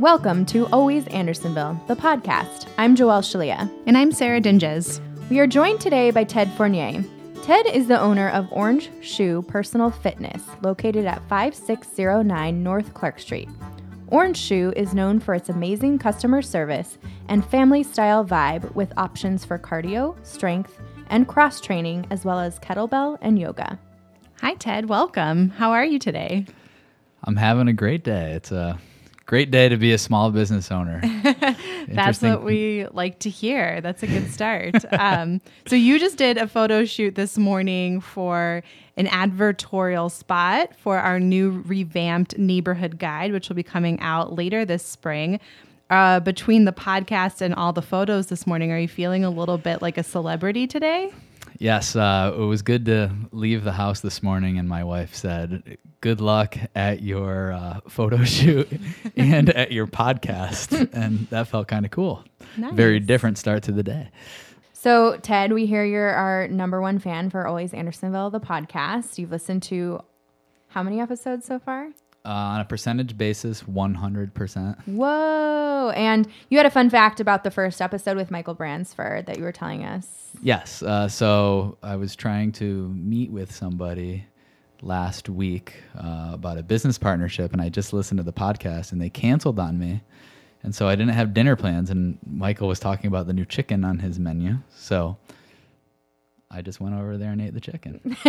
Welcome to Always Andersonville, the podcast. I'm Joelle Shalia. And I'm Sarah Dinges. We are joined today by Ted Fournier. Ted is the owner of Orange Shoe Personal Fitness, located at 5609 North Clark Street. Orange Shoe is known for its amazing customer service and family style vibe with options for cardio, strength, and cross training, as well as kettlebell and yoga. Hi, Ted. Welcome. How are you today? I'm having a great day. It's a great day to be a small business owner. That's what we like to hear. That's a good start. um, so, you just did a photo shoot this morning for an advertorial spot for our new revamped neighborhood guide, which will be coming out later this spring. Uh, between the podcast and all the photos this morning, are you feeling a little bit like a celebrity today? Yes, uh, it was good to leave the house this morning, and my wife said, "Good luck at your uh, photo shoot and at your podcast," and that felt kind of cool. Nice. Very different start to the day. So, Ted, we hear you're our number one fan for Always Andersonville, the podcast. You've listened to how many episodes so far? Uh, on a percentage basis, 100%. Whoa. And you had a fun fact about the first episode with Michael Bransford that you were telling us. Yes. Uh, so I was trying to meet with somebody last week uh, about a business partnership, and I just listened to the podcast, and they canceled on me. And so I didn't have dinner plans, and Michael was talking about the new chicken on his menu. So I just went over there and ate the chicken.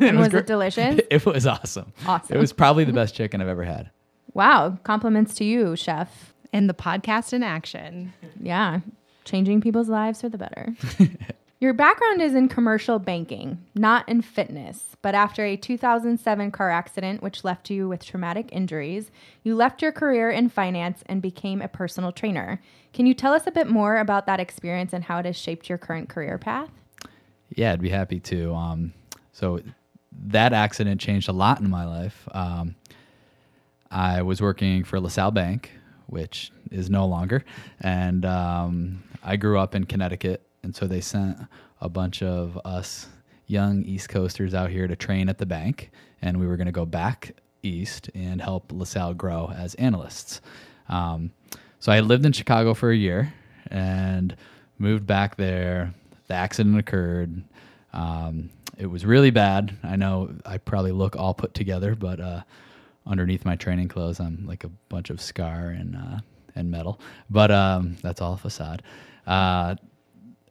And was, gr- it delicious? It was awesome. Awesome. It was probably the mm-hmm. best chicken I've ever had. Wow. Compliments to you, chef. And the podcast in action. Yeah. Changing people's lives for the better. Your background is in commercial banking, not in fitness. But after a 2007 car accident, which left you with traumatic injuries, you left your career in finance and became a personal trainer. Can you tell us a bit more about that experience and how it has shaped your current career path? Yeah, I'd be happy to. Um, so that accident changed a lot in my life. Um, I was working for LaSalle Bank, which is no longer, and um, I grew up in Connecticut, and so they sent a bunch of us young East Coasters out here to train at the bank, and we were going to go back east and help LaSalle grow as analysts. Um, so I lived in Chicago for a year and moved back there. The accident occurred. Um, it was really bad. I know I probably look all put together, but uh, underneath my training clothes, I'm like a bunch of scar and uh, and metal. But um, that's all facade. Uh,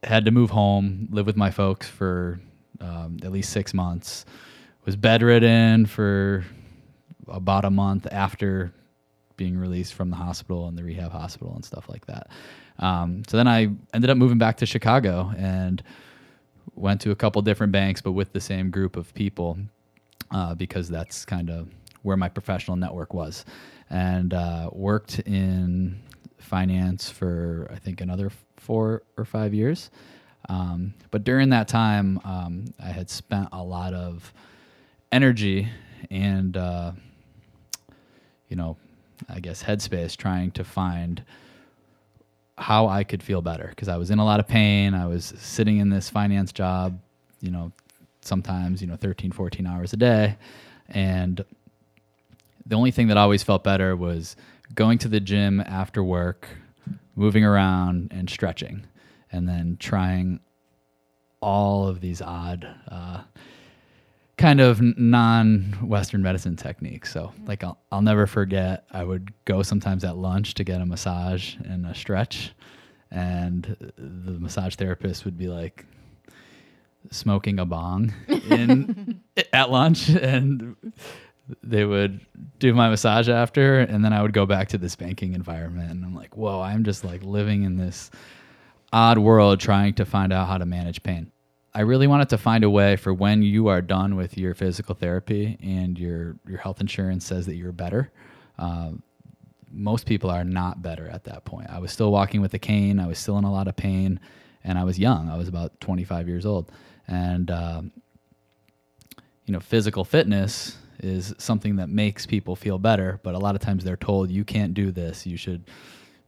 had to move home, live with my folks for um, at least six months. Was bedridden for about a month after being released from the hospital and the rehab hospital and stuff like that. Um, so then I ended up moving back to Chicago and went to a couple different banks, but with the same group of people uh, because that's kind of where my professional network was. And uh, worked in finance for I think another four or five years. Um, but during that time, um, I had spent a lot of energy and uh, you know, I guess headspace trying to find how I could feel better because I was in a lot of pain. I was sitting in this finance job, you know, sometimes, you know, 13, 14 hours a day. And the only thing that always felt better was going to the gym after work, moving around and stretching, and then trying all of these odd, uh, kind of non-Western medicine techniques. So, mm. like, I'll, I'll never forget. I would go sometimes at lunch to get a massage and a stretch, and the massage therapist would be like smoking a bong in at lunch, and they would do my massage after, and then I would go back to this banking environment, and I'm like, whoa, I'm just like living in this odd world trying to find out how to manage pain. I really wanted to find a way for when you are done with your physical therapy and your your health insurance says that you're better. Uh, most people are not better at that point. I was still walking with a cane. I was still in a lot of pain, and I was young. I was about 25 years old, and um, you know, physical fitness is something that makes people feel better. But a lot of times they're told you can't do this. You should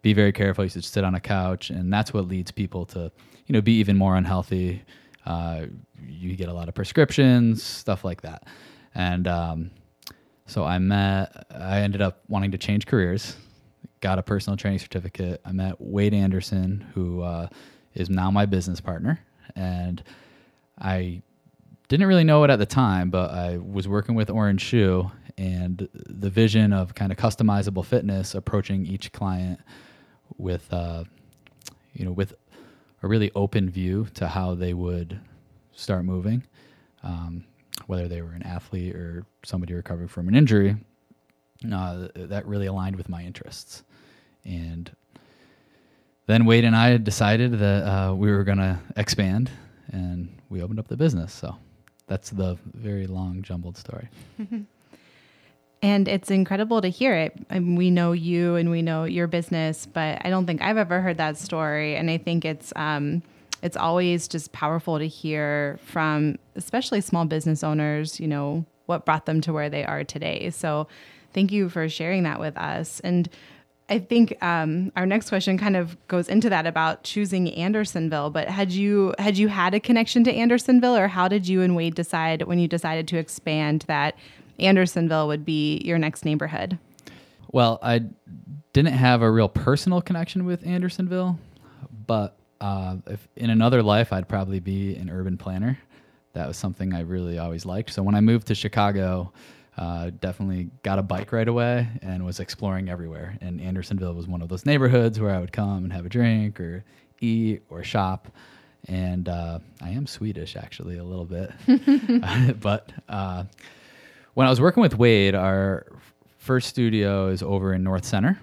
be very careful. You should sit on a couch, and that's what leads people to you know be even more unhealthy uh, you get a lot of prescriptions, stuff like that. And um, so I met, I ended up wanting to change careers, got a personal training certificate. I met Wade Anderson, who uh, is now my business partner, and I didn't really know it at the time, but I was working with Orange Shoe and the vision of kind of customizable fitness, approaching each client with, uh, you know, with a really open view to how they would start moving, um, whether they were an athlete or somebody recovering from an injury. Uh, that really aligned with my interests, and then Wade and I decided that uh, we were going to expand, and we opened up the business. So that's the very long, jumbled story. And it's incredible to hear it. We know you and we know your business, but I don't think I've ever heard that story. And I think it's um, it's always just powerful to hear from, especially small business owners. You know what brought them to where they are today. So, thank you for sharing that with us. And I think um, our next question kind of goes into that about choosing Andersonville. But had you had you had a connection to Andersonville, or how did you and Wade decide when you decided to expand that Andersonville would be your next neighborhood? Well, I didn't have a real personal connection with Andersonville, but uh, if in another life, I'd probably be an urban planner. That was something I really always liked. So when I moved to Chicago, uh, definitely got a bike right away and was exploring everywhere. And Andersonville was one of those neighborhoods where I would come and have a drink or eat or shop. And uh, I am Swedish, actually, a little bit. but uh, when I was working with Wade, our first studio is over in North Center.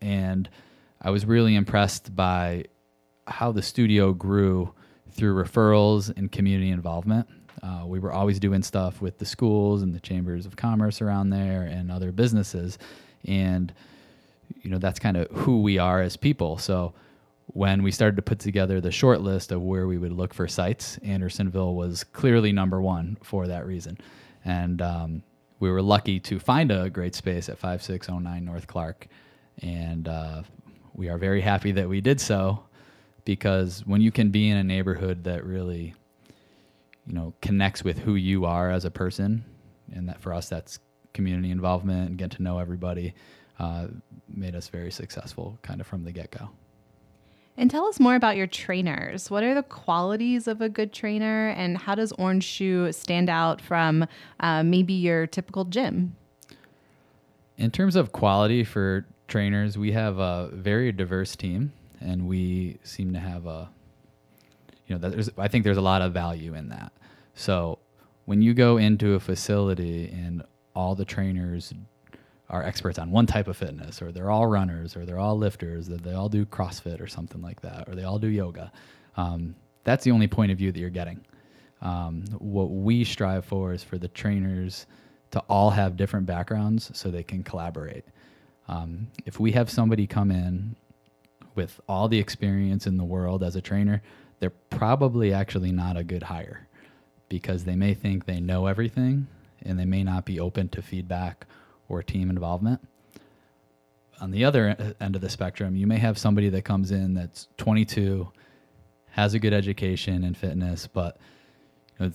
And I was really impressed by how the studio grew through referrals and community involvement. Uh, we were always doing stuff with the schools and the chambers of commerce around there and other businesses, and you know that's kind of who we are as people. So when we started to put together the short list of where we would look for sites, Andersonville was clearly number one for that reason, and um, we were lucky to find a great space at 5609 North Clark, and uh, we are very happy that we did so because when you can be in a neighborhood that really you know connects with who you are as a person and that for us that's community involvement and get to know everybody uh, made us very successful kind of from the get-go and tell us more about your trainers. What are the qualities of a good trainer, and how does Orange Shoe stand out from uh, maybe your typical gym? In terms of quality for trainers, we have a very diverse team, and we seem to have a, you know, there's, I think there's a lot of value in that. So when you go into a facility and all the trainers are experts on one type of fitness, or they're all runners, or they're all lifters, that they all do CrossFit or something like that, or they all do yoga. Um, that's the only point of view that you're getting. Um, what we strive for is for the trainers to all have different backgrounds so they can collaborate. Um, if we have somebody come in with all the experience in the world as a trainer, they're probably actually not a good hire because they may think they know everything and they may not be open to feedback or team involvement. On the other end of the spectrum, you may have somebody that comes in that's 22, has a good education in fitness, but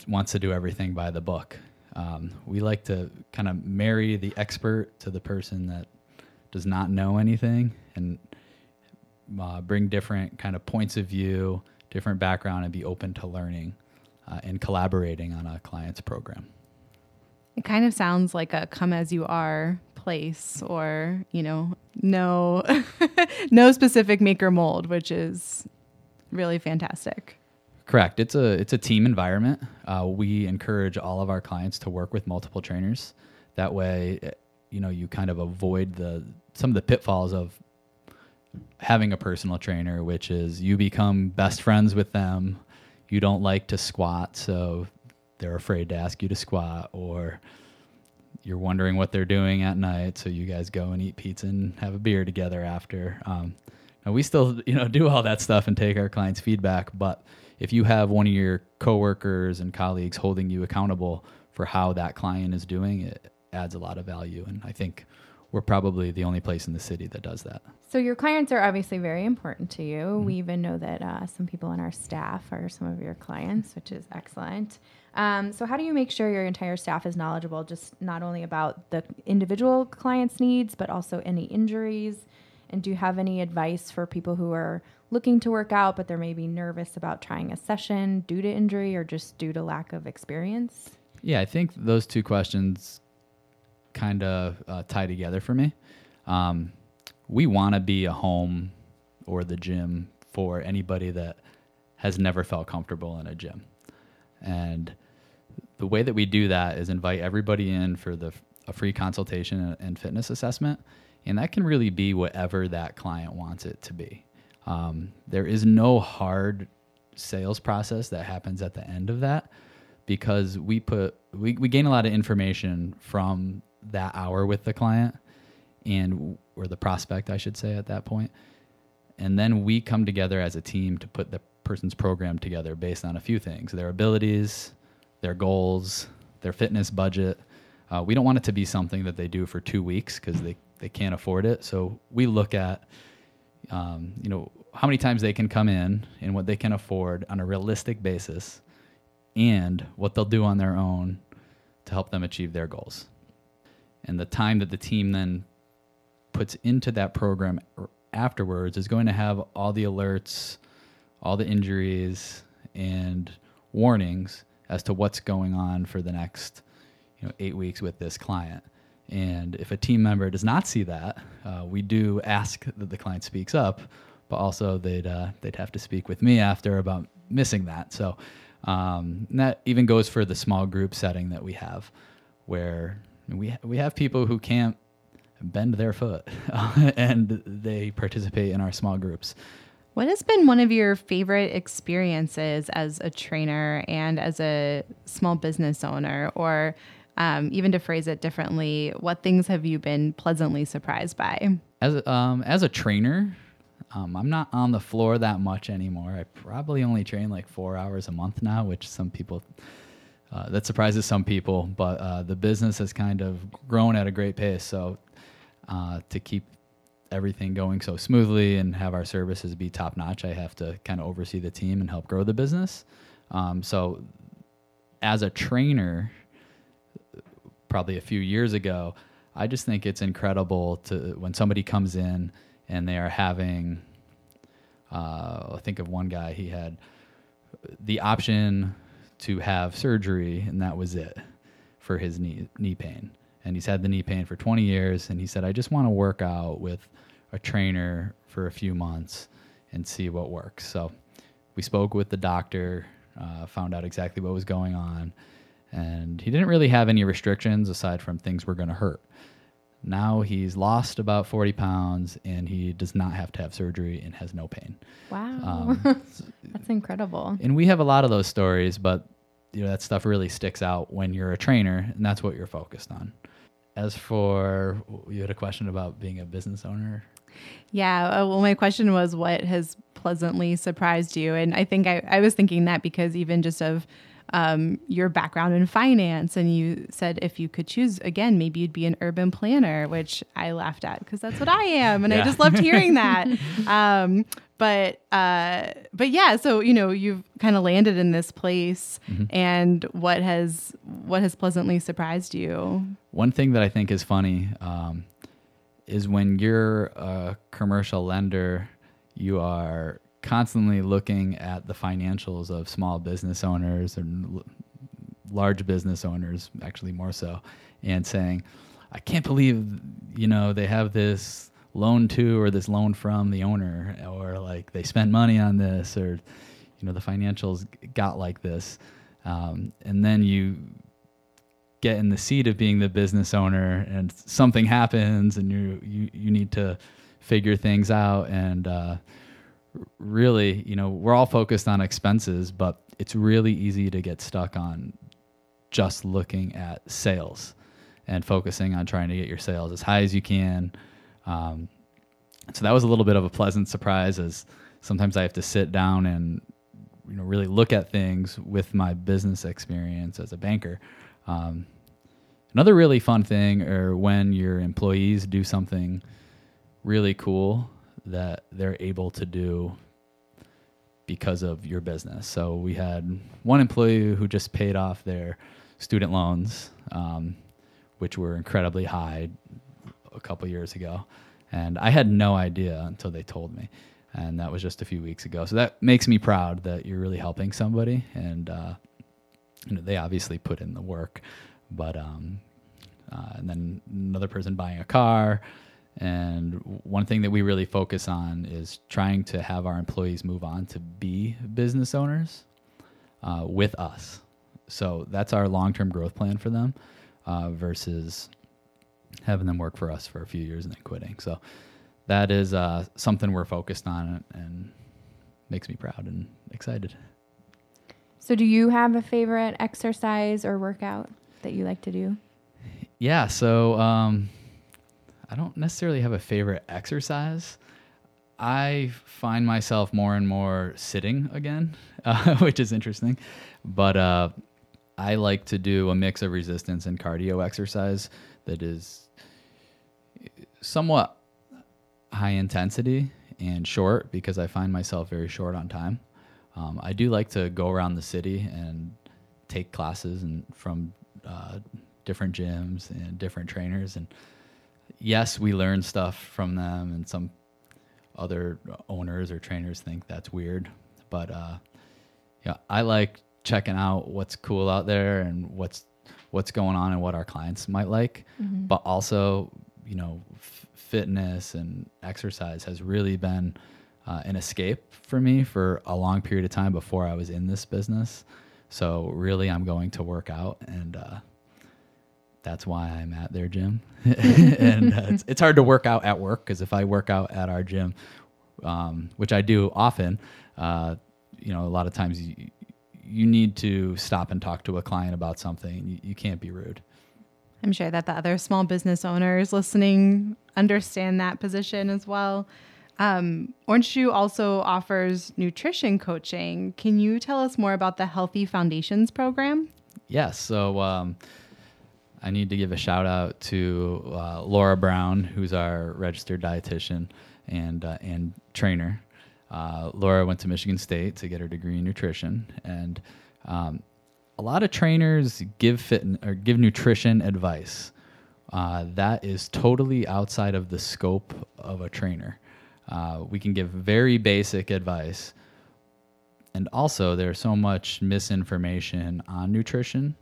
wants to do everything by the book. Um, we like to kind of marry the expert to the person that does not know anything and uh, bring different kind of points of view, different background, and be open to learning uh, and collaborating on a client's program. It kind of sounds like a come as you are place or, you know, no no specific maker mold, which is really fantastic. Correct. It's a it's a team environment. Uh, we encourage all of our clients to work with multiple trainers. That way, eh, you know, you kind of avoid the some of the pitfalls of having a personal trainer, which is you become best friends with them you don't like to squat, so they're afraid to ask you to squat, or you're wondering what they're doing at night, so you guys go and eat pizza and have a beer together after. Um, and we still, you know, do all that stuff and take our clients' feedback. But if you have one of your coworkers and colleagues holding you accountable for how that client is doing, it adds a lot of value. And I think we're probably the only place in the city that does that. So your clients are obviously very important to you. Mm-hmm. We even know that uh, some people on our staff are some of your clients, which is excellent. Um, so how do you make sure your entire staff is knowledgeable, just not only about the individual client's needs, but also any injuries And do you have any advice for people who are looking to work out, but they're maybe nervous about trying a session due to injury or just due to lack of experience? Yeah, I think those two questions kind of uh, tie together for me. Um, we want to be a home or the gym for anybody that has never felt comfortable in a gym. And the way that we do that is invite everybody in for the a free consultation and fitness assessment, and that can really be whatever that client wants it to be. Um, there is no hard sales process that happens at the end of that because we put we, we gain a lot of information from that hour with the client and or the prospect I should say at that point and then we come together as a team to put the person's program together based on a few things their abilities their goals their fitness budget. Uh, we don't want it to be something that they do for two weeks because they, they can't afford it. So we look at um, you know how many times they can come in and what they can afford on a realistic basis and what they'll do on their own to help them achieve their goals. And the time that the team then puts into that program afterwards is going to have all the alerts, all the injuries, and warnings as to what's going on for the next you know eight weeks with this client. And if a team member does not see that, uh, we do ask that the client speaks up, but also they'd uh, they'd have to speak with me after about missing that. So um, that even goes for the small group setting that we have, where we we have people who can't bend their foot and they participate in our small groups. What has been one of your favorite experiences as a trainer and as a small business owner? Or um, even to phrase it differently, what things have you been pleasantly surprised by? As a, um, as a trainer, um, I'm not on the floor that much anymore. I probably only train like four hours a month now, which some people uh, that surprises some people. But uh, the business has kind of grown at a great pace. So uh, to keep everything going so smoothly and have our services be top notch, I have to kind of oversee the team and help grow the business. Um, so as a trainer, probably a few years ago, I just think it's incredible to when somebody comes in and they are having. Uh, I think of one guy. He had the option to have surgery, and that was it for his knee knee pain. And he's had the knee pain for 20 years, and he said, "I just want to work out with a trainer for a few months and see what works." So we spoke with the doctor, uh, found out exactly what was going on, and he didn't really have any restrictions aside from things were going to hurt. Now he's lost about 40 pounds and he does not have to have surgery and has no pain. Wow. Um, That's incredible. And we have a lot of those stories, but you know that stuff really sticks out when you're a trainer and that's what you're focused on. As for you had a question about being a business owner. Yeah, uh, well my question was what has pleasantly surprised you and I think I, I was thinking that because even just of um, your background in finance, and you said if you could choose again, maybe you'd be an urban planner, which I laughed at because that's what I am, and yeah. I just loved hearing that. Um, but uh, but yeah, so you know you've kind of landed in this place, mm-hmm. and what has what has pleasantly surprised you? One thing that I think is funny um, is when you're a commercial lender, you are constantly looking at the financials of small business owners and large business owners, actually more so, and saying, I can't believe, you know, they have this loan to or this loan from the owner, or like they spent money on this, or, you know, the financials got like this. Um, and then you get in the seat of being the business owner and something happens and you, you, you need to figure things out and, uh, really, you know, we're all focused on expenses, but it's really easy to get stuck on just looking at sales and focusing on trying to get your sales as high as you can. Um, so that was a little bit of a pleasant surprise as sometimes I have to sit down and you know really look at things with my business experience as a banker. Um, another really fun thing or when your employees do something really cool that they're able to do because of your business. So we had one employee who just paid off their student loans, um, which were incredibly high a couple years ago, And I had no idea until they told me. And that was just a few weeks ago. So that makes me proud that you're really helping somebody. And, uh, they obviously put in the work. But, um, uh, and then another person buying a car. And one thing that we really focus on is trying to have our employees move on to be business owners uh, with us. So that's our long term growth plan for them uh, versus having them work for us for a few years and then quitting. So that is uh, something we're focused on and makes me proud and excited. So, do you have a favorite exercise or workout that you like to do? Yeah. So, um, I don't necessarily have a favorite exercise. I find myself more and more sitting again, uh, which is interesting. But uh, I like to do a mix of resistance and cardio exercise that is somewhat high intensity and short because I find myself very short on time. Um, I do like to go around the city and take classes and from uh, different gyms and different trainers. And yes, we learn stuff from them, and some other owners or trainers think that's weird. But uh, yeah, I like checking out what's cool out there and what's what's going on and what our clients might like. Mm-hmm. But also, you know, f- fitness and exercise has really been uh, an escape for me for a long period of time before I was in this business. So really, I'm going to work out, and uh, that's why I'm at their gym. and uh, it's, it's hard to work out at work because if I work out at our gym, um, which I do often, uh, you know, a lot of times you, you need to stop and talk to a client about something. You, you can't be rude. I'm sure that the other small business owners listening understand that position as well. Um, Orange Shoe also offers nutrition coaching. Can you tell us more about the Healthy Foundations program? Yes. So um, I need to give a shout out to uh, Laura Brown, who's our registered dietitian and uh, and trainer. Uh, Laura went to Michigan State to get her degree in nutrition, and um, a lot of trainers give fit or give nutrition advice. Uh, that is totally outside of the scope of a trainer. Uh, we can give very basic advice, and also there's so much misinformation on nutrition.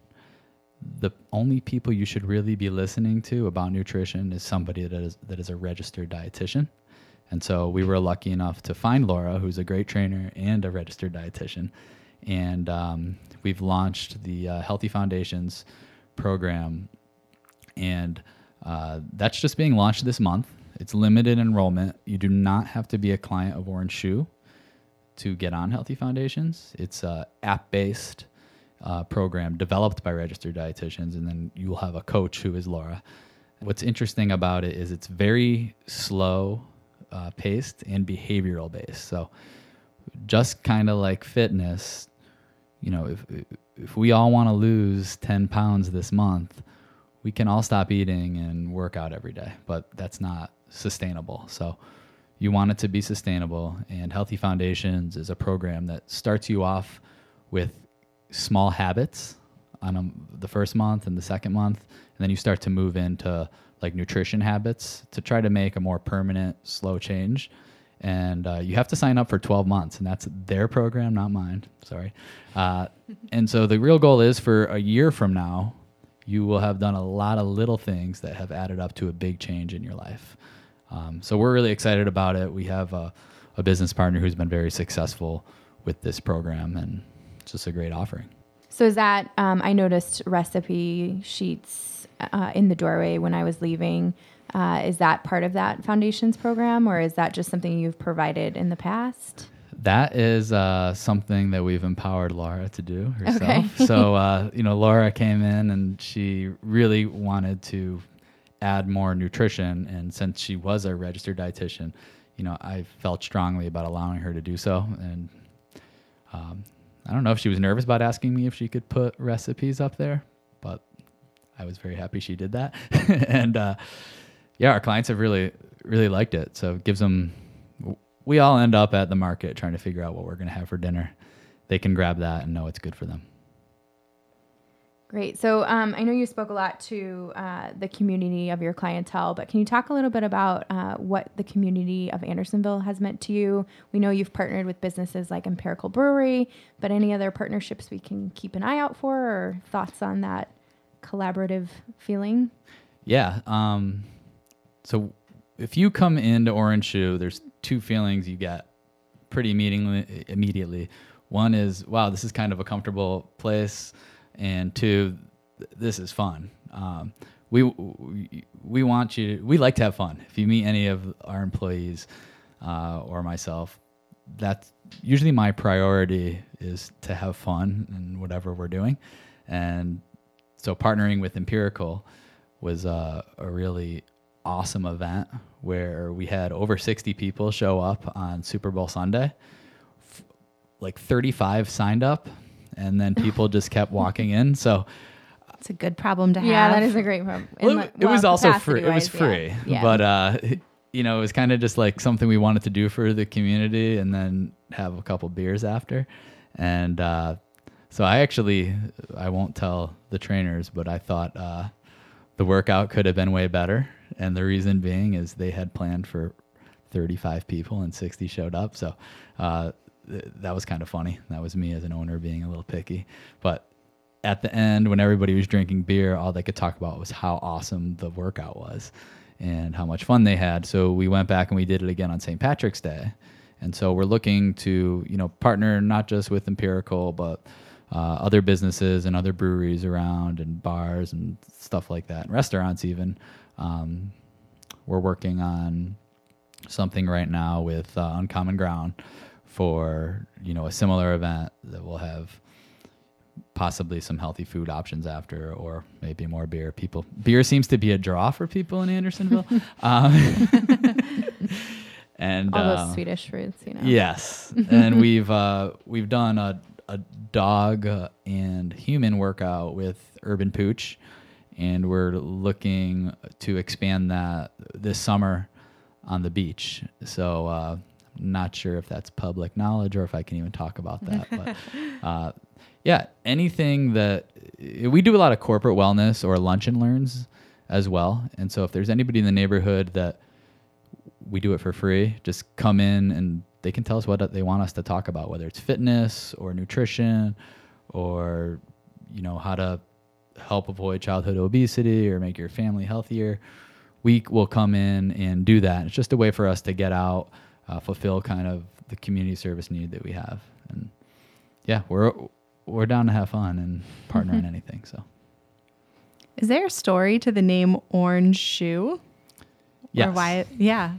The only people you should really be listening to about nutrition is somebody that is that is a registered dietitian and so we were lucky enough to find Laura, who's a great trainer and a registered dietitian. And um, we've launched the uh, Healthy Foundations program. And uh, that's just being launched this month. It's limited enrollment. You do not have to be a client of Orange Shoe to get on Healthy Foundations. It's a app based uh, program developed by registered dietitians, and then you will have a coach who is Laura. What's interesting about it is it's very slow uh, paced and behavioral based. So just kind of like fitness, you know, if if we all want to lose 10 pounds this month, we can all stop eating and work out every day, but that's not sustainable. So you want it to be sustainable and Healthy Foundations is a program that starts you off with small habits on a, the first month and the second month and then you start to move into like nutrition habits to try to make a more permanent, slow change. And uh, you have to sign up for 12 months, and that's their program, not mine. Sorry. Uh, and so the real goal is for a year from now, you will have done a lot of little things that have added up to a big change in your life. Um, so we're really excited about it. We have a, a business partner who's been very successful with this program, and it's just a great offering. So is that um, I noticed recipe sheets uh, in the doorway when I was leaving. Uh, is that part of that foundations program, or is that just something you've provided in the past? That is uh, something that we've empowered Laura to do herself. Okay. so, uh, you know, Laura came in and she really wanted to add more nutrition. And since she was a registered dietitian, you know, I felt strongly about allowing her to do so. And um, I don't know if she was nervous about asking me if she could put recipes up there, but I was very happy she did that. and uh, yeah, our clients have really, really liked it. So it gives them, we all end up at the market trying to figure out what we're going to have for dinner. They can grab that and know it's good for them. Great. So um, I know you spoke a lot to uh, the community of your clientele, but can you talk a little bit about uh, what the community of Andersonville has meant to you? We know you've partnered with businesses like Empirical Brewery, but any other partnerships we can keep an eye out for or thoughts on that collaborative feeling? Yeah. Um, so if you come into Orange Shoe, there's two feelings you get pretty immediately. immediately. One is, wow, this is kind of a comfortable place and two, this is fun. Um, we we want you. To, we like to have fun. If you meet any of our employees uh, or myself, that's usually my priority is to have fun in whatever we're doing, and so partnering with Empirical was a really awesome event where we had over 60 people show up on Super Bowl Sunday. F- like 35 signed up and then people just kept walking in. So it's a good problem to have. Yeah, that is a great problem. Well, it, it was also free. It was free, yeah. Yeah. but uh, you know, it was kind of just like something we wanted to do for the community, and then have a couple beers after, and uh, so I actually I won't tell the trainers, but I thought uh, the workout could have been way better, and the reason being is they had planned for 35 people and 60 showed up, so uh, that was kind of funny. That was me as an owner being a little picky. But at the end, when everybody was drinking beer, all they could talk about was how awesome the workout was and how much fun they had. So we went back and we did it again on St. Patrick's Day. And so we're looking to, you know, partner not just with Empirical, but uh, other businesses and other breweries around and bars and stuff like that, and restaurants even. Um, we're working on something right now with uh, Uncommon Ground for you know a similar event that will have possibly some healthy food options after or maybe more beer. People beer seems to be a draw for people in andersonville. Um, and all those uh, swedish fruits you know. yes. And we've uh, we've done a, a dog and human workout with urban pooch and we're looking to expand that this summer on the beach. So uh, not sure if that's public knowledge or if I can even talk about that. but uh, yeah, anything that we do a lot of corporate wellness or lunch and learns as well. And so if there's anybody in the neighborhood that we do it for free, just come in and they can tell us what they want us to talk about, whether it's fitness or nutrition or you know how to help avoid childhood obesity or make your family healthier. We will come in and do that. It's just a way for us to get out uh, fulfill kind of the community service need that we have. And yeah, we're we're down to have fun and partner in anything. So, is there a story to the name Orange Shoe? Yes. Or why? Yeah.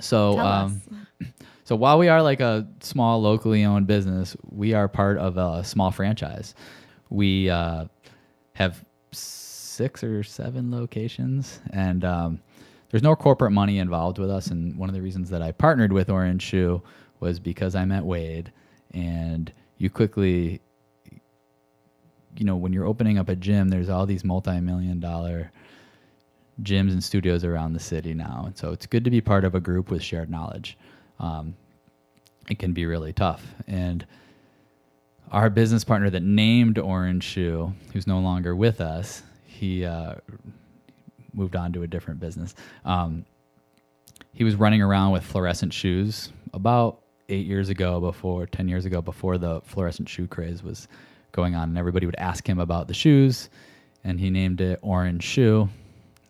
So, um, so while we are like a small locally owned business, we are part of a small franchise. We uh, have six or seven locations, and um, there's no corporate money involved with us. And one of the reasons that I partnered with Orange Shoe was because I met Wade, and you quickly, you know, when you're opening up a gym, there's all these multi-million dollar gyms and studios around the city now, and so it's good to be part of a group with shared knowledge. Um, it can be really tough, and our business partner that named Orange Shoe, who's no longer with us, he uh, moved on to a different business. Um, he was running around with fluorescent shoes about eight years ago, before ten years ago, before the fluorescent shoe craze was going on, and everybody would ask him about the shoes, and he named it Orange Shoe,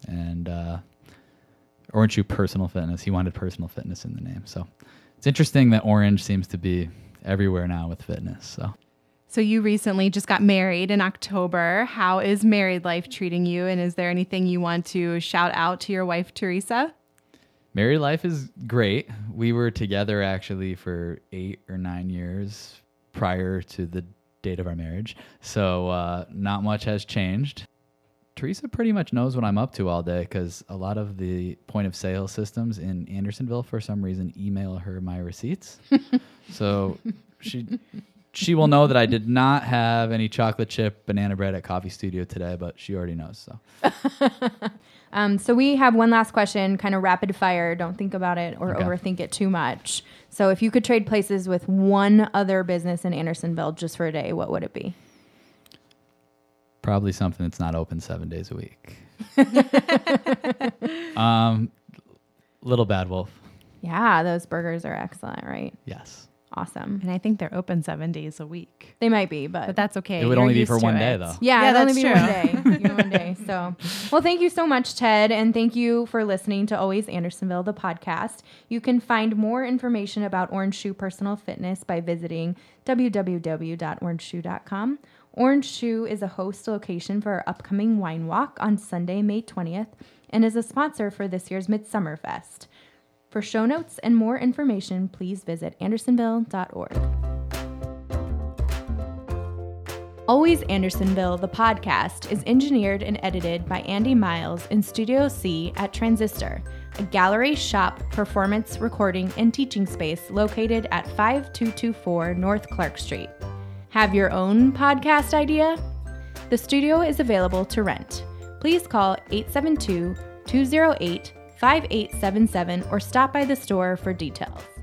and uh, Orange Shoe Personal Fitness. He wanted personal fitness in the name, so it's interesting that orange seems to be everywhere now with fitness. So so you recently just got married in October. How is married life treating you? And is there anything you want to shout out to your wife, Teresa? Married life is great. We were together actually for eight or nine years prior to the date of our marriage. So uh, not much has changed. Teresa pretty much knows what I'm up to all day because a lot of the point of sale systems in Andersonville, for some reason, email her my receipts. so she she will know that I did not have any chocolate chip banana bread at Coffee Studio today, but she already knows. So, um, so we have one last question, kind of rapid fire. Don't think about it or okay. overthink it too much. So, if you could trade places with one other business in Andersonville just for a day, what would it be? probably something that's not open seven days a week. um, Little Bad Wolf. Yeah, those burgers are excellent, right? Yes. Awesome. And I think they're open seven days a week. They might be, but, But that's okay. It would You're only be for one it. day, though. Yeah, Yeah, it'll only that's be true. one day. One day. So, well, thank you so much, Ted, and thank you for listening to Always Andersonville, the podcast. You can find more information about Orange Shoe Personal Fitness by visiting www.orangeshoe.com. Orange Shoe is a host location for our upcoming wine walk on Sunday, May 20th, and is a sponsor for this year's Midsummer Fest. For show notes and more information, please visit andersonville.org. Always Andersonville, the podcast, is engineered and edited by Andy Miles in Studio C at Transistor, a gallery shop performance recording and teaching space located at 5224 North Clark Street. Have your own podcast idea? The studio is available to rent. Please call 872 208 5877 or stop by the store for details.